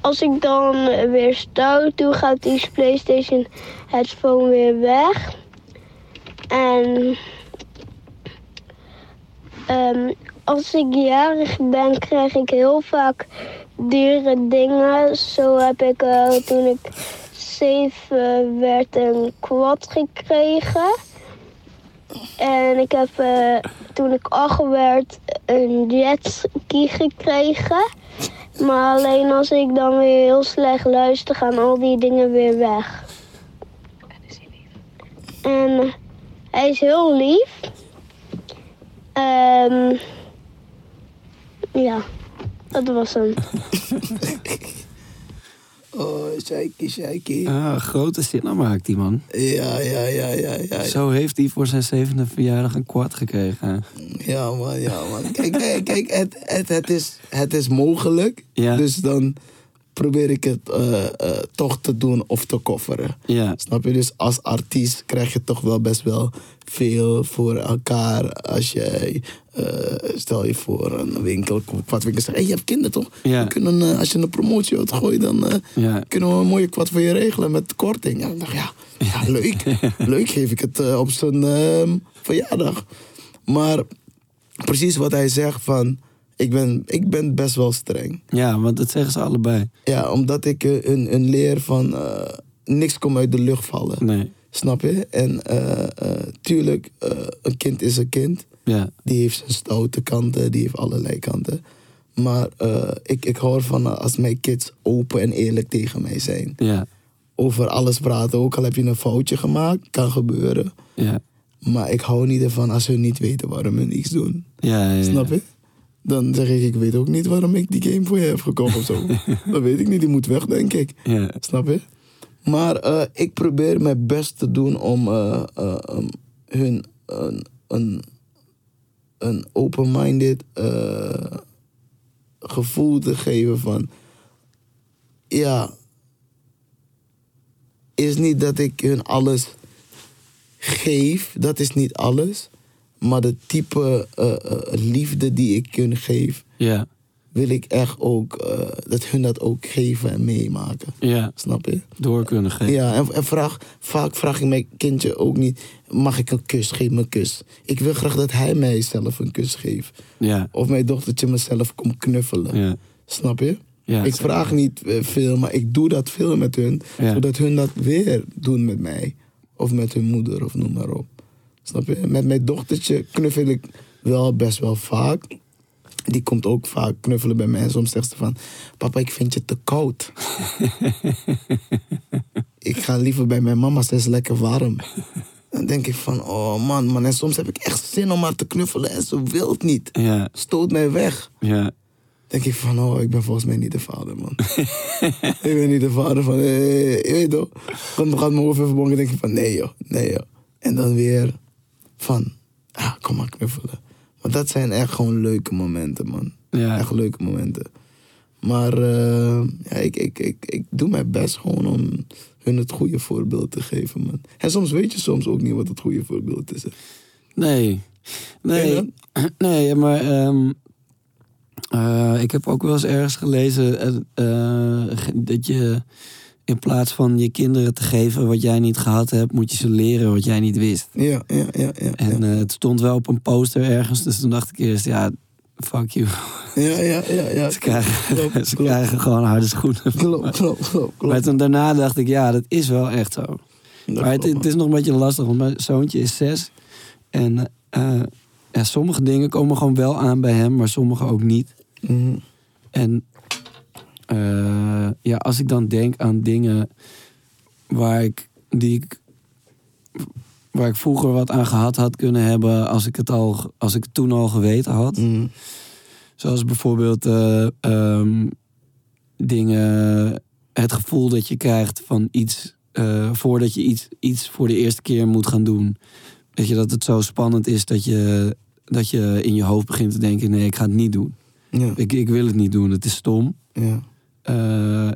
als ik dan weer stout doe, gaat die PlayStation headphone weer weg. En ehm, als ik jarig ben, krijg ik heel vaak dure dingen. Zo heb ik eh, toen ik zeven werd een quad gekregen. En ik heb eh, toen ik acht werd een jetski gekregen. Maar alleen als ik dan weer heel slecht luister, gaan al die dingen weer weg. En eh, hij is heel lief. Ehm ja, dat was hem. *laughs* Oh, sheiky, sheiky. Ah, grote zinnen maakt die man. Ja, ja, ja, ja, ja. Zo heeft hij voor zijn zevende verjaardag een quad gekregen. Ja, man, ja, man. Kijk, kijk, kijk het, het, het, is, het is mogelijk. Ja. Dus dan probeer ik het eh, eh, toch te doen of te kofferen. Ja, Snap je? Dus als artiest krijg je toch wel best wel veel voor elkaar. Als jij, eh, stel je voor, een winkel, kwadwinkel zegt... Hé, je hebt kinderen toch? We kunnen, als je een promotie wilt gooien, dan kunnen we een mooie kwad voor je regelen met korting. Ja, ik dacht, ja, ja leuk. *laughs* leuk geef ik het op zijn ehm, verjaardag. Maar precies wat hij zegt van... Ik ben, ik ben best wel streng. ja, want dat zeggen ze allebei. Ja, omdat ik eh, een, een leer van... eh, niks komt uit de lucht vallen. Nee, Snap je? En eh, tuurlijk, een kind is een kind. ja, Die heeft zijn stoute kanten, die heeft allerlei kanten. Maar ik, ik hoor van eh, als mijn kids open en eerlijk tegen mij zijn. ja, Over alles praten, ook al heb je een foutje gemaakt, kan gebeuren. ja. Maar ik hou niet ervan als hun niet weten waarom hun iets doen. Ja, ja, Snap je? Dan zeg ik, ik weet ook niet waarom ik die game voor je heb gekocht of zo. *laughs* dat weet ik niet, die moet weg, denk ik. Ja, Snap je? Maar eh, ik probeer mijn best te doen om eh, eh, um, hun een, een, een open-minded gevoel te geven van... Ja, is niet dat ik hun alles geef, dat is niet alles. Maar de type eh, eh, liefde die ik hun geef, ja, wil ik echt ook eh, dat hun dat ook geven en meemaken. ja. Snap je? Door kunnen geven. Ja, en, en vraag, vaak vraag ik mijn kindje ook niet: mag ik een kus? Geef me een kus. Ik wil graag dat hij mij zelf een kus geeft. Ja, Of mijn dochtertje mezelf komt knuffelen. ja, Snap je? Ja, ik vraag niet veel, maar ik doe dat veel met hun. Zodat hun dat weer doen met mij. Of met hun moeder, of noem maar op. Snap je? Met mijn dochtertje knuffel ik wel best wel vaak. Die komt ook vaak knuffelen bij mij. En soms zegt ze van... Papa, ik vind je te koud. ik ga liever bij mijn mama, ze is lekker warm. Dan denk ik van, oh man, man. En soms heb ik echt zin om haar te knuffelen. En ze wil het niet. ja, Stoot mij weg ja. denk ik van, oh, ik ben volgens mij niet de vader, man. ik ben niet de vader van, eh, je weet toch. Dan gaat mijn hoofd even denk ik van, nee joh, nee joh. En dan weer van, ah, kom maar knuffelen. Maar dat zijn echt gewoon leuke momenten, man. Ja. Echt leuke momenten. Maar eh, ja, ik, ik, ik, ik doe mijn best gewoon om hun het goede voorbeeld te geven, man. En soms weet je soms ook niet wat het goede voorbeeld is. hè. Nee. Nee, *clears throat* nee maar ehm, eh, ik heb ook wel eens ergens gelezen eh, dat je in plaats van je kinderen te geven wat jij niet gehad hebt, moet je ze leren wat jij niet wist. Ja, ja, ja, ja. En eh, het stond wel op een poster ergens, dus toen dacht ik eerst, ja, fuck you. ja, ja, ja, ja. *laughs* Ze krijgen, Klopt, *laughs* ze klopt. krijgen gewoon harde schoenen. Klopt, klopt, klopt. klopt. Maar toen daarna dacht ik, ja, dat is wel echt zo. Dat maar het, is nog een beetje lastig, want mijn zoontje is zes. En eh, ja, sommige dingen komen gewoon wel aan bij hem, maar sommige ook niet. Mhm. En eh, ja, als ik dan denk aan dingen waar ik, die ik, waar ik vroeger wat aan gehad had kunnen hebben, als ik het, al, als ik het toen al geweten had. Mhm. Zoals bijvoorbeeld eh, ehm, dingen, het gevoel dat je krijgt van iets, eh, voordat je iets, iets voor de eerste keer moet gaan doen. Weet je, dat het zo spannend is dat je, dat je in je hoofd begint te denken, nee, ik ga het niet doen. Ja, Ik, ik wil het niet doen, het is stom. ja. Eh,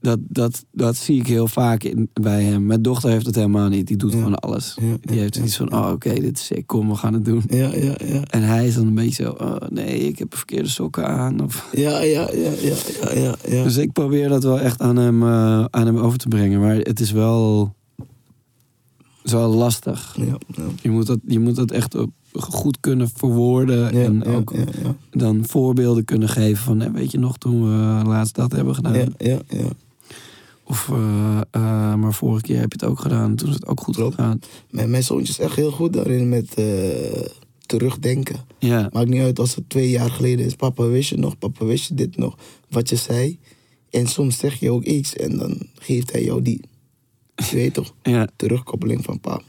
dat, dat, dat zie ik heel vaak in, bij hem. Mijn dochter heeft het helemaal niet. Die doet Ja. gewoon alles. Ja, Die heeft iets van, oh oké, dit is sick, kom, we gaan het doen. Ja, ja, ja. En hij is dan een beetje zo, oh, nee, ik heb verkeerde sokken aan. Of... Ja, ja, ja, ja, ja, ja. Dus ik probeer dat wel echt aan hem, eh, aan hem over te brengen. Maar het is wel... is wel lastig. Je moet dat, je moet dat echt op- goed kunnen verwoorden. Ja, en ook ja, ja. dan voorbeelden kunnen geven van... hè, weet je nog toen we laatst dat hebben gedaan? Ja, ja, ja. Of, eh, eh, maar vorige keer heb je het ook gedaan. Toen is het ook goed Klopt. gegaan. Mijn, mijn zoontje is echt heel goed daarin met eh, terugdenken. Ja, Maakt niet uit als het twee jaar geleden is. Papa, wist je nog? Papa, wist je dit nog? Wat je zei. En soms zeg je ook iets en dan geeft hij jou die, je weet toch, *laughs* terugkoppeling van pap.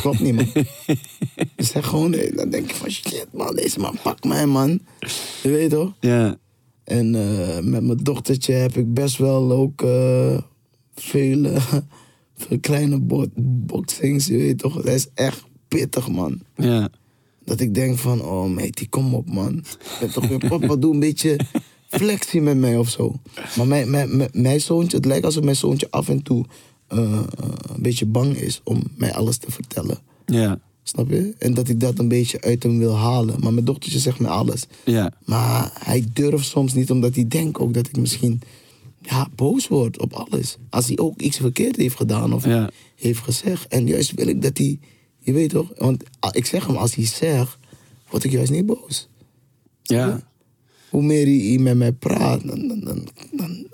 Klopt niet, man. *laughs* Je zegt gewoon, dan denk je van shit, man, deze man pakt mij, man. Je weet toch? ja, En eh, met mijn dochtertje heb ik best wel ook eh, veel, *laughs* eh, veel kleine bo boxings, je weet toch? Dat is echt pittig, man. ja. Dat ik denk van, oh meid, kom op man. Ik toch weer papa, doe een beetje flexie met mij of zo. Maar mijn, mijn, mijn, mijn zoontje, het lijkt alsof mijn zoontje af en toe eh, een beetje bang is om mij alles te vertellen. ja. Snap je? En dat ik dat een beetje uit hem wil halen. Maar mijn dochtertje zegt me alles. ja. Maar hij durft soms niet, omdat hij denkt ook dat ik misschien ja, boos word op alles. Als hij ook iets verkeerd heeft gedaan of Ja. heeft gezegd. En juist wil ik dat hij, je weet toch, want ah, ik zeg hem, als hij zegt, word ik juist niet boos. ja. Hoe meer hij- hij met mij praat, dan, dan, dan, dan-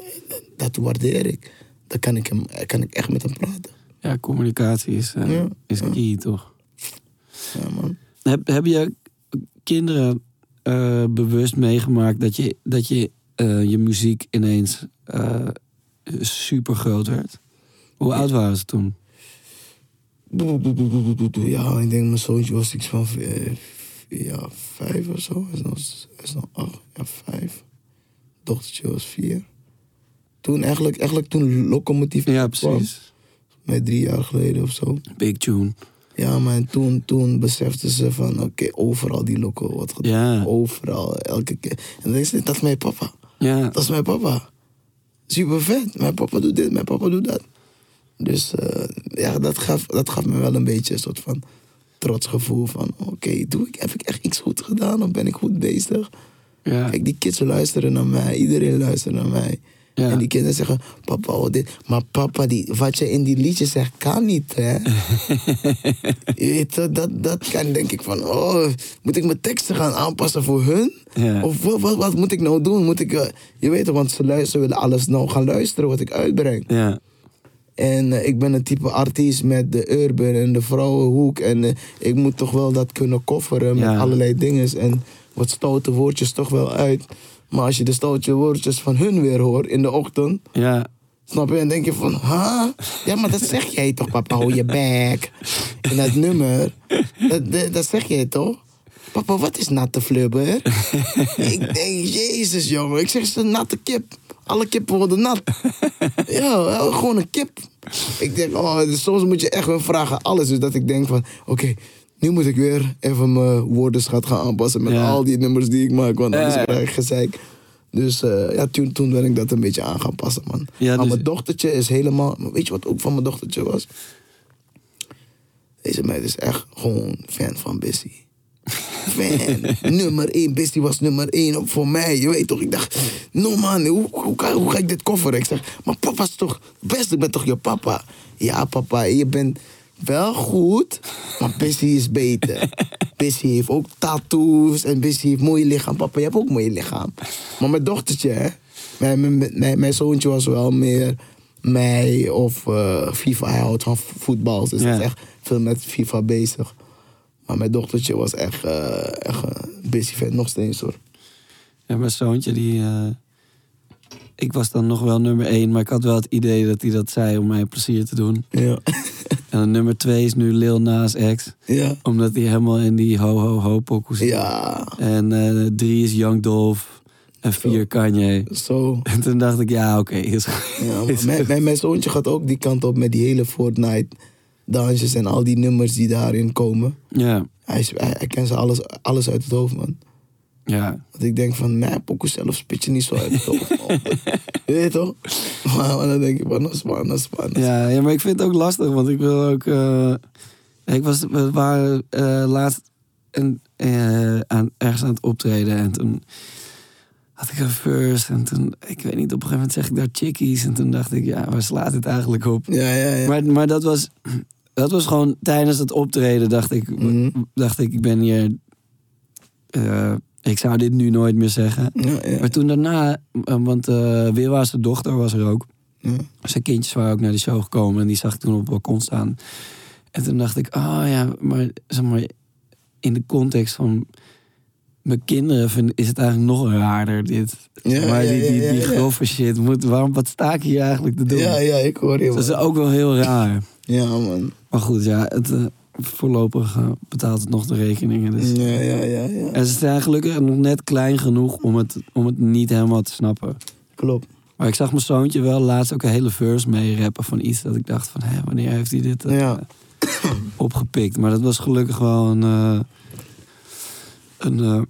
dat waardeer ik. Dan kan ik, hem, kan ik echt met hem praten. Ja, communicatie is, eh, Ja, is ja. key, toch? Ja, man. Heb, heb je kinderen eh, bewust meegemaakt dat je, dat je, eh, je muziek ineens super groot werd? Hoe oud waren ze toen? Ja, ik denk mijn zoontje was iets van ja, vijf of zo. Hij is nog, hij is nog acht, ja, vijf. Dochtertje was vier. Toen eigenlijk, eigenlijk toen locomotief Ja, kwam, precies. Met drie jaar geleden of zo. Big tune. Ja, maar en toen, toen beseften ze van, oké, overal die loco wordt gedaan. Ja. Overal, elke keer. En dan is dat is mijn papa. Ja, Dat is mijn papa. Super vet. Mijn papa doet dit, mijn papa doet dat. Dus eh, ja, dat gaf, dat gaf me wel een beetje een soort van trots gevoel van... Oké, doe ik, heb ik echt iets goed gedaan of ben ik goed bezig? ja, Kijk, die kids luisteren naar mij. Iedereen luistert naar mij. Ja. En die kinderen zeggen, papa, wat dit. Maar papa, die, wat je in die liedjes zegt, kan niet, hè? *laughs* je weet, dat, dat, kan denk ik van, oh, moet ik mijn teksten gaan aanpassen voor hun? Ja. Of wat, wat, wat moet ik nou doen? Moet ik, eh, je weet want ze, luisteren, willen alles nou gaan luisteren wat ik uitbreng. ja, En eh, ik ben een type artiest met de urban en de vrouwenhoek. En eh, ik moet toch wel dat kunnen kofferen met allerlei dingen. En wat stoute woordjes toch wel uit. Maar als je de stoute woordjes van hun weer hoort in de ochtend. ja, Snap je? En denk je van, huh? Ja, maar dat zeg jij toch, papa? Hou je bek. En dat nummer, dat, dat, dat zeg jij toch? Papa, wat is natte flubber? ik denk, jezus, jongen. Ik zeg, ze natte kip. Alle kippen worden nat. ja, gewoon een kip. Ik denk, oh, soms moet je echt wel vragen alles. Dus dat ik denk van, oké, nu moet ik weer even mijn woordenschat gaan aanpassen met Ja. al die nummers die ik maak. Want anders Ja. krijg ik gezeik. Dus eh, ja, toen, toen ben ik dat een beetje aan gaan passen, man. Ja, maar dus- mijn dochtertje is helemaal... Weet je wat ook van mijn dochtertje was? Deze meid is echt gewoon fan van Bissy. *laughs* Fan. nummer één. Bissy was nummer één op voor mij. Je weet toch, ik dacht... No man, hoe, hoe, kan- hoe ga ik dit kofferen? Ik zeg, maar papa is toch best? Ik ben toch je papa? Ja, papa, je bent wel goed, maar Bissy is beter. *laughs* Bissy heeft ook tattoos en Bissy heeft mooi lichaam. Papa, je hebt ook mooi lichaam. Maar mijn dochtertje, hè? Mijn, mijn, mijn, mijn zoontje was wel meer mij of eh, FIFA. Hij houdt van voetbal, dus is echt veel met FIFA bezig. Maar mijn dochtertje was echt, eh echt een busy fan, nog steeds hoor. ja. Mijn zoontje, die... eh, ik was dan nog wel nummer één, maar ik had wel het idee dat hij dat zei om mij plezier te doen. Ja. *laughs* En nummer twee is nu Lil Nas X. ja. Omdat hij helemaal in die ho-ho-ho pokoe zit. Ja, En eh, drie is Young Dolph. En vier Kanye. zo. *laughs* En toen dacht ik, ja, oké. Ja, *laughs* mijn, mijn, mijn zoontje gaat ook die kant op met die hele Fortnite dansjes en al die nummers die daarin komen. Ja, hij, hij kent ze alles, alles uit het hoofd, man. Ja. Want ik denk van, nee, pokoe zelf spit je niet zo uit man. *laughs* Je weet toch? Maar, maar dan denk ik van, dat is waar, dat is is Ja, ja, maar ik vind het ook lastig, want ik wil ook. eh, ik was, we waren eh, laatst een, eh, aan, ergens aan het optreden en toen had ik een first en toen, ik weet niet, op een gegeven moment zeg ik daar chickies en toen dacht ik, ja, waar slaat het eigenlijk op? Ja, ja, ja. Maar, maar dat was Dat was gewoon tijdens het optreden dacht ik, Mhm. dacht ik, ik ben hier. Ik zou dit nu nooit meer zeggen. Ja, ja. Maar toen daarna, eh, want eh Weerwa's zijn dochter was er ook. Ja. Zijn kindjes waren ook naar de show gekomen en die zag ik toen op het balkon staan. En toen dacht ik, oh ja, maar zeg maar, in de context van mijn kinderen is het eigenlijk nog raarder dit. Ja, maar ja, die, die, die grove shit, moet, waarom, wat sta ik hier eigenlijk te doen? Ja, ja, ik hoor je. Dat is ook wel heel raar. Ja, man. Maar goed, ja, het, eh, voorlopig eh, betaalt het nog de rekeningen. Dus. Ja, ja, ja, ja. En ze zijn gelukkig nog net klein genoeg om het, om het niet helemaal te snappen. Klopt. Maar ik zag mijn zoontje wel laatst ook een hele verse mee rappen van iets dat ik dacht van, hé, wanneer heeft hij dit eh, Ja. *coughs* opgepikt? Maar dat was gelukkig wel een, eh, een, eh,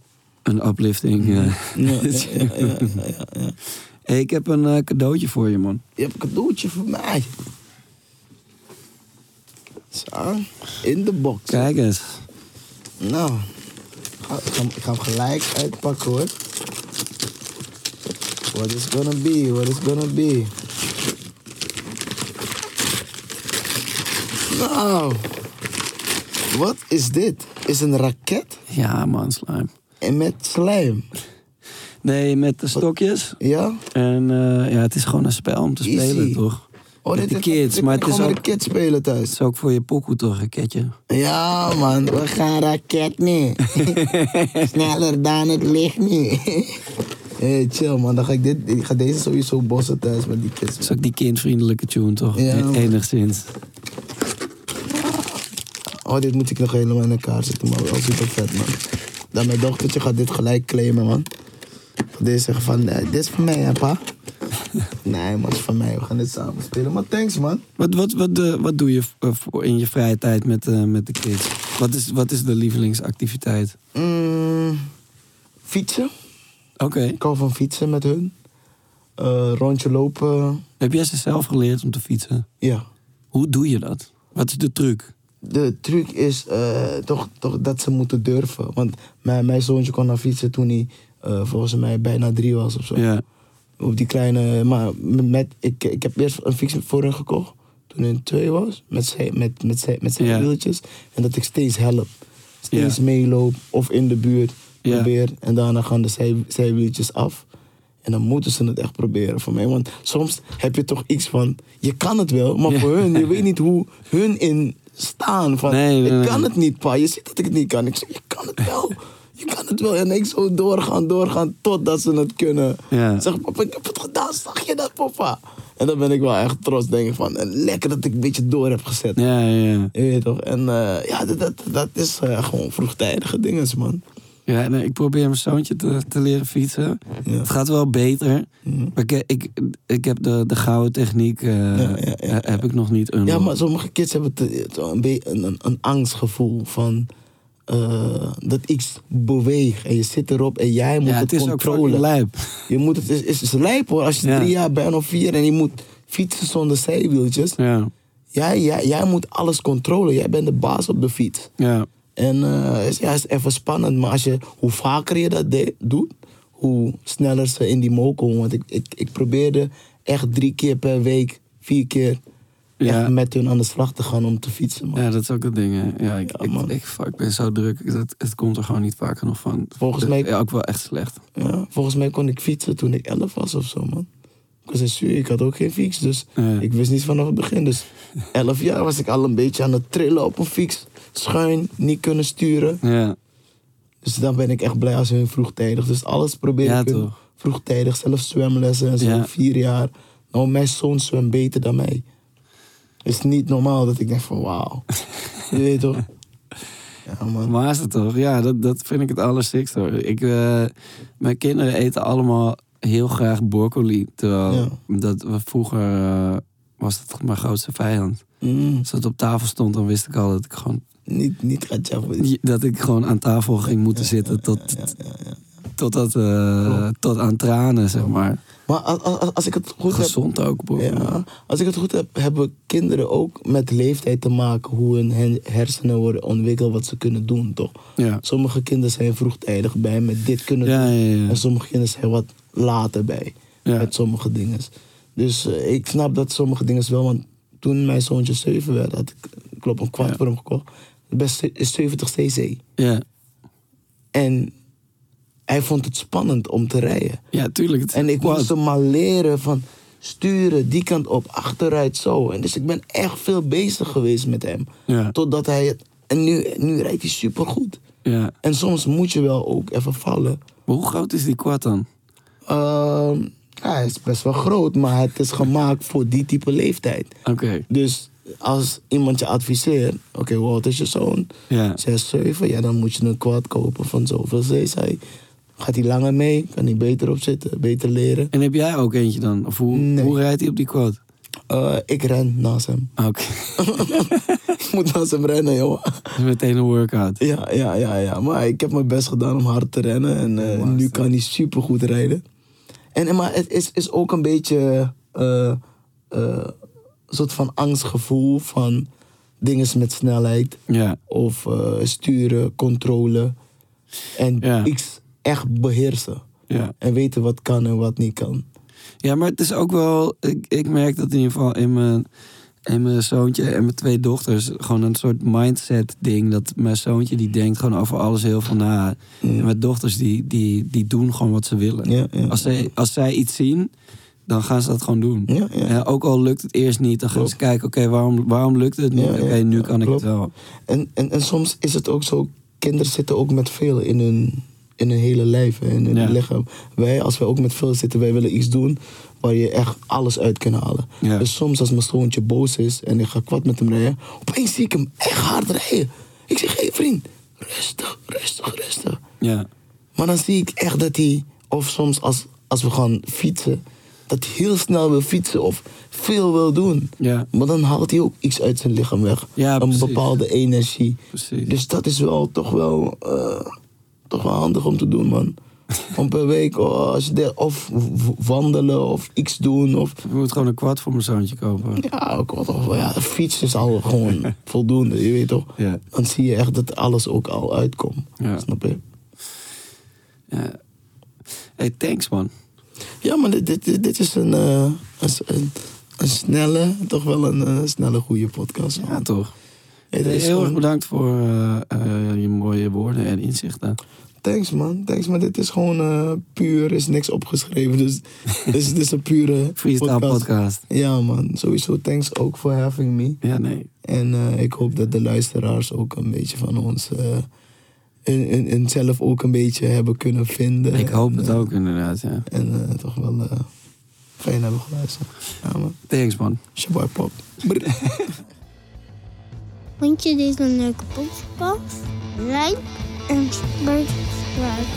een uplifting. eh. *laughs* Ja, ja. Hey, ik heb een eh, cadeautje voor je, man. Je hebt een cadeautje voor mij. Zo, in de box. Kijk eens. Nou, ik ga, ik ga hem gelijk uitpakken hoor. What is gonna be? What is gonna be? Nou, wat is dit? Is een raket Ja, man, slime. en met slijm. Nee, met de stokjes. Ja? En eh, ja, het is gewoon een spel om te Easy. spelen, toch? Oh, Met de is- kids, dit maar het is ook- de kids spelen thuis. Het is ook voor je pokoe toch, een ketje. Ja, man, we gaan raket nu. *laughs* Sneller dan het licht nu. hey, chill, man. Dan ga ik, dit, ik ga deze sowieso bossen thuis met die kids. Het is ook die kindvriendelijke tune, toch? Ja, E-. Enigszins. Oh, dit moet ik nog helemaal in elkaar zetten, man. Wel super vet, man. Dan mijn dochtertje gaat dit gelijk claimen, man. Deze zeggen van, eh, dit is van mij, hè, pa? *laughs* nee, man, het is van mij. We gaan dit samen spelen. Maar thanks, man. Wat, wat, wat, eh, wat doe je eh, voor in je vrije tijd met, eh, met de kids? Wat is, wat is de lievelingsactiviteit? Mm, fietsen. Oké. Ik hou van fietsen met hun. Rondje lopen. Heb jij ze zelf geleerd om te fietsen? Ja. Hoe doe je dat? Wat is de truc? De truc is toch, toch dat ze moeten durven. Want mijn, mijn zoontje kon naar fietsen toen hij volgens mij bijna drie was of zo. Ja. Op die kleine. Maar met, ik, ik heb eerst een fiets voor hen gekocht. Toen hij twee was. Met zijn met, met zij- met zijn wieltjes. En dat ik steeds help. Steeds meeloop. Of in de buurt probeer. En daarna gaan de zij, zijwieltjes af. En dan moeten ze het echt proberen voor mij. Want soms heb je toch iets van. Je kan het wel. Maar voor hun. Je weet niet hoe hun in staan. Van, Nee, nee, ik kan het niet, pa. Je ziet dat ik het niet kan. Ik zeg, je kan het wel. *laughs* Je kan het wel. En ik zo doorgaan, doorgaan, totdat ze het kunnen. Ja. Zeg, papa, ik heb het gedaan. Zag je dat, papa? En dan ben ik wel echt trots. Denk ik van, eh, lekker dat ik een beetje door heb gezet. Ja, ja, ja. Je weet toch? En eh, ja, dat, dat, dat is eh, gewoon vroegtijdige dingen, man. Ja, nee, ik probeer mijn zoontje te, te leren fietsen. Ja. Het gaat wel beter. Mhm. Maar ik, ik, ik heb de, de gouden techniek Ja, heb ik nog niet. Ja, maar sommige kids hebben te- een, een angstgevoel van eh, dat iets beweegt. En je zit erop en jij moet ja, het, het is ook controleren. fucking lijp. Je moet het, is, is, is lijp hoor. Als je Ja. drie jaar bent of vier en je moet fietsen zonder zijwieltjes. Ja, Jij, jij, jij moet alles controleren. Jij bent de baas op de fiets. ja. En eh is, ja, is even spannend. Maar als je, hoe vaker je dat de- doet, hoe sneller ze in die mo komen. Want ik, ik, ik probeerde echt drie keer per week, vier keer Ja. met hun aan de slag te gaan om te fietsen. Man. Ja, dat is ook het ding. hè. Ja, ik, Ja, ik, fuck, ben zo druk. Dat, het komt er gewoon niet vaak genoeg van. Volgens mij- Ja, ook wel echt slecht. Ja, volgens mij kon ik fietsen toen ik elf was of zo, man. Ik was in ik had ook geen fiets, dus Ja. ik wist niet vanaf het begin. Dus elf jaar was ik al een beetje aan het trillen op een fiets. Schuin, niet kunnen sturen. Ja, Dus dan ben ik echt blij als hun vroegtijdig. Dus alles probeer ik vroegtijdig. Zelfs zwemlessen en zo, vier jaar. Nou, mijn zoon zwemt beter dan mij. Is niet normaal dat ik denk van wauw. *laughs* Je weet toch? Ja, man. maar is het toch? Ja, dat, dat vind ik het allersikst hoor. Ik, eh, mijn kinderen eten allemaal heel graag broccoli. Terwijl Ja. dat we vroeger eh, was dat mijn grootste vijand. Mm, Als het op tafel stond, dan wist ik al dat ik gewoon, niet, niet dat ik gewoon aan tafel ging moeten zitten tot, Ja, ja, ja. tot, dat, eh, tot aan tranen, zeg maar. Maar als, als, als ik het goed heb... Gezond ook, broccoli. Ja, als ik het goed heb, hebben kinderen ook met leeftijd te maken hoe hun hersenen worden ontwikkeld, wat ze kunnen doen, toch? Ja. Sommige kinderen zijn vroegtijdig bij met dit kunnen Ja, doen. En sommige kinderen zijn wat later bij met sommige dingen. Dus eh, ik snap dat sommige dingen wel, want toen mijn zoontje 7 werd, had ik, ik klopt, een kwart voor hem gekocht. Best is 70 cc. Ja, En hij vond het spannend om te rijden. ja tuurlijk. En ik moest hem maar leren van sturen, die kant op, achteruit zo. En dus ik ben echt veel bezig geweest met hem. Ja, Totdat hij het. En nu, nu rijdt hij supergoed. ja. En soms moet je wel ook even vallen. Maar hoe groot is die quad dan? Ehm, ja, hij is best wel groot, maar het is gemaakt voor die type leeftijd. Oké, Dus als iemand je adviseert, oké, oud is je zoon? ja. 6, 7, ja, dan moet je een quad kopen van zoveel cc. Gaat hij langer mee? Kan hij beter op zitten? Beter leren? En heb jij ook eentje dan? Of hoe, Nee. hoe rijdt hij op die quad? Eh, ik ren naast hem. Oké, *laughs* ik moet naast hem rennen, joh. dat is meteen een workout. Ja, ja, ja, ja. Maar ik heb mijn best gedaan om hard te rennen. En eh, Wow, nu kan hij supergoed rijden. En, maar het is, is ook een beetje eh, eh, een soort van angstgevoel van dingen met snelheid. Ja, Of sturen, controle. En Ja. iets echt beheersen. ja. En weten wat kan en wat niet kan. Ja, maar het is ook wel... Ik, ik merk dat in ieder geval in mijn, in mijn zoontje en mijn twee dochters... gewoon een soort mindset ding. Dat mijn zoontje die denkt gewoon over alles heel veel na. En mijn dochters die, die, die doen gewoon wat ze willen. Ja, ja. Als, zij, als zij iets zien, dan gaan ze dat gewoon doen. Ja, ja. En ook al lukt het eerst niet, dan gaan ze kijken... Oké, waarom, waarom lukt het niet? Ja, Oké, nu kan ik het wel. En, en, en soms is het ook zo, kinderen zitten ook met veel in hun, in hun hele lijf, hè, in hun Ja. lichaam. Wij, als wij ook met veel zitten, wij willen iets doen waar je echt alles uit kan halen. Ja. Dus soms als mijn zoontje boos is en ik ga kwad met hem rijden, opeens zie ik hem echt hard rijden. Ik zeg, hé hey, vriend, rustig, rustig, rustig. Ja, Maar dan zie ik echt dat hij, of soms als, als we gaan fietsen, dat hij heel snel wil fietsen of veel wil doen. ja, Maar dan haalt hij ook iets uit zijn lichaam weg. Ja, een bepaalde energie. precies. Dus dat is wel toch wel, eh, toch wel handig om te doen, man. Om per week, oh, als je de, of wandelen of iets doen. Of, Ik moet gewoon een kwad voor mijn zoontje kopen. ja, ook wat, of, ja, de fiets is al gewoon *laughs* voldoende, je weet toch? Ja. Dan zie je echt dat alles ook al uitkomt. Ja. Snap je? ja. Hey, thanks man. Ja, maar dit, dit, is een, eh, een, een, een snelle, toch wel een eh, snelle, goede podcast. man. Ja, toch. Heel erg bedankt voor eh, eh, je mooie woorden en inzichten. Thanks man, thanks maar dit is gewoon eh, puur, is niks opgeschreven. Dus dit is, dit is een pure *laughs* Freestyle podcast. Ja man, sowieso thanks ook for having me. Ja, nee. En ik hoop dat de luisteraars ook een beetje van ons hun, hun zelf ook een beetje hebben kunnen vinden. Ik hoop En, het ook inderdaad, ja. En toch wel fijn hebben geluisterd. Ja man, Thanks man. Shaboy Pop. *laughs* Vond je deze een leuke podcast? Like en subscribe.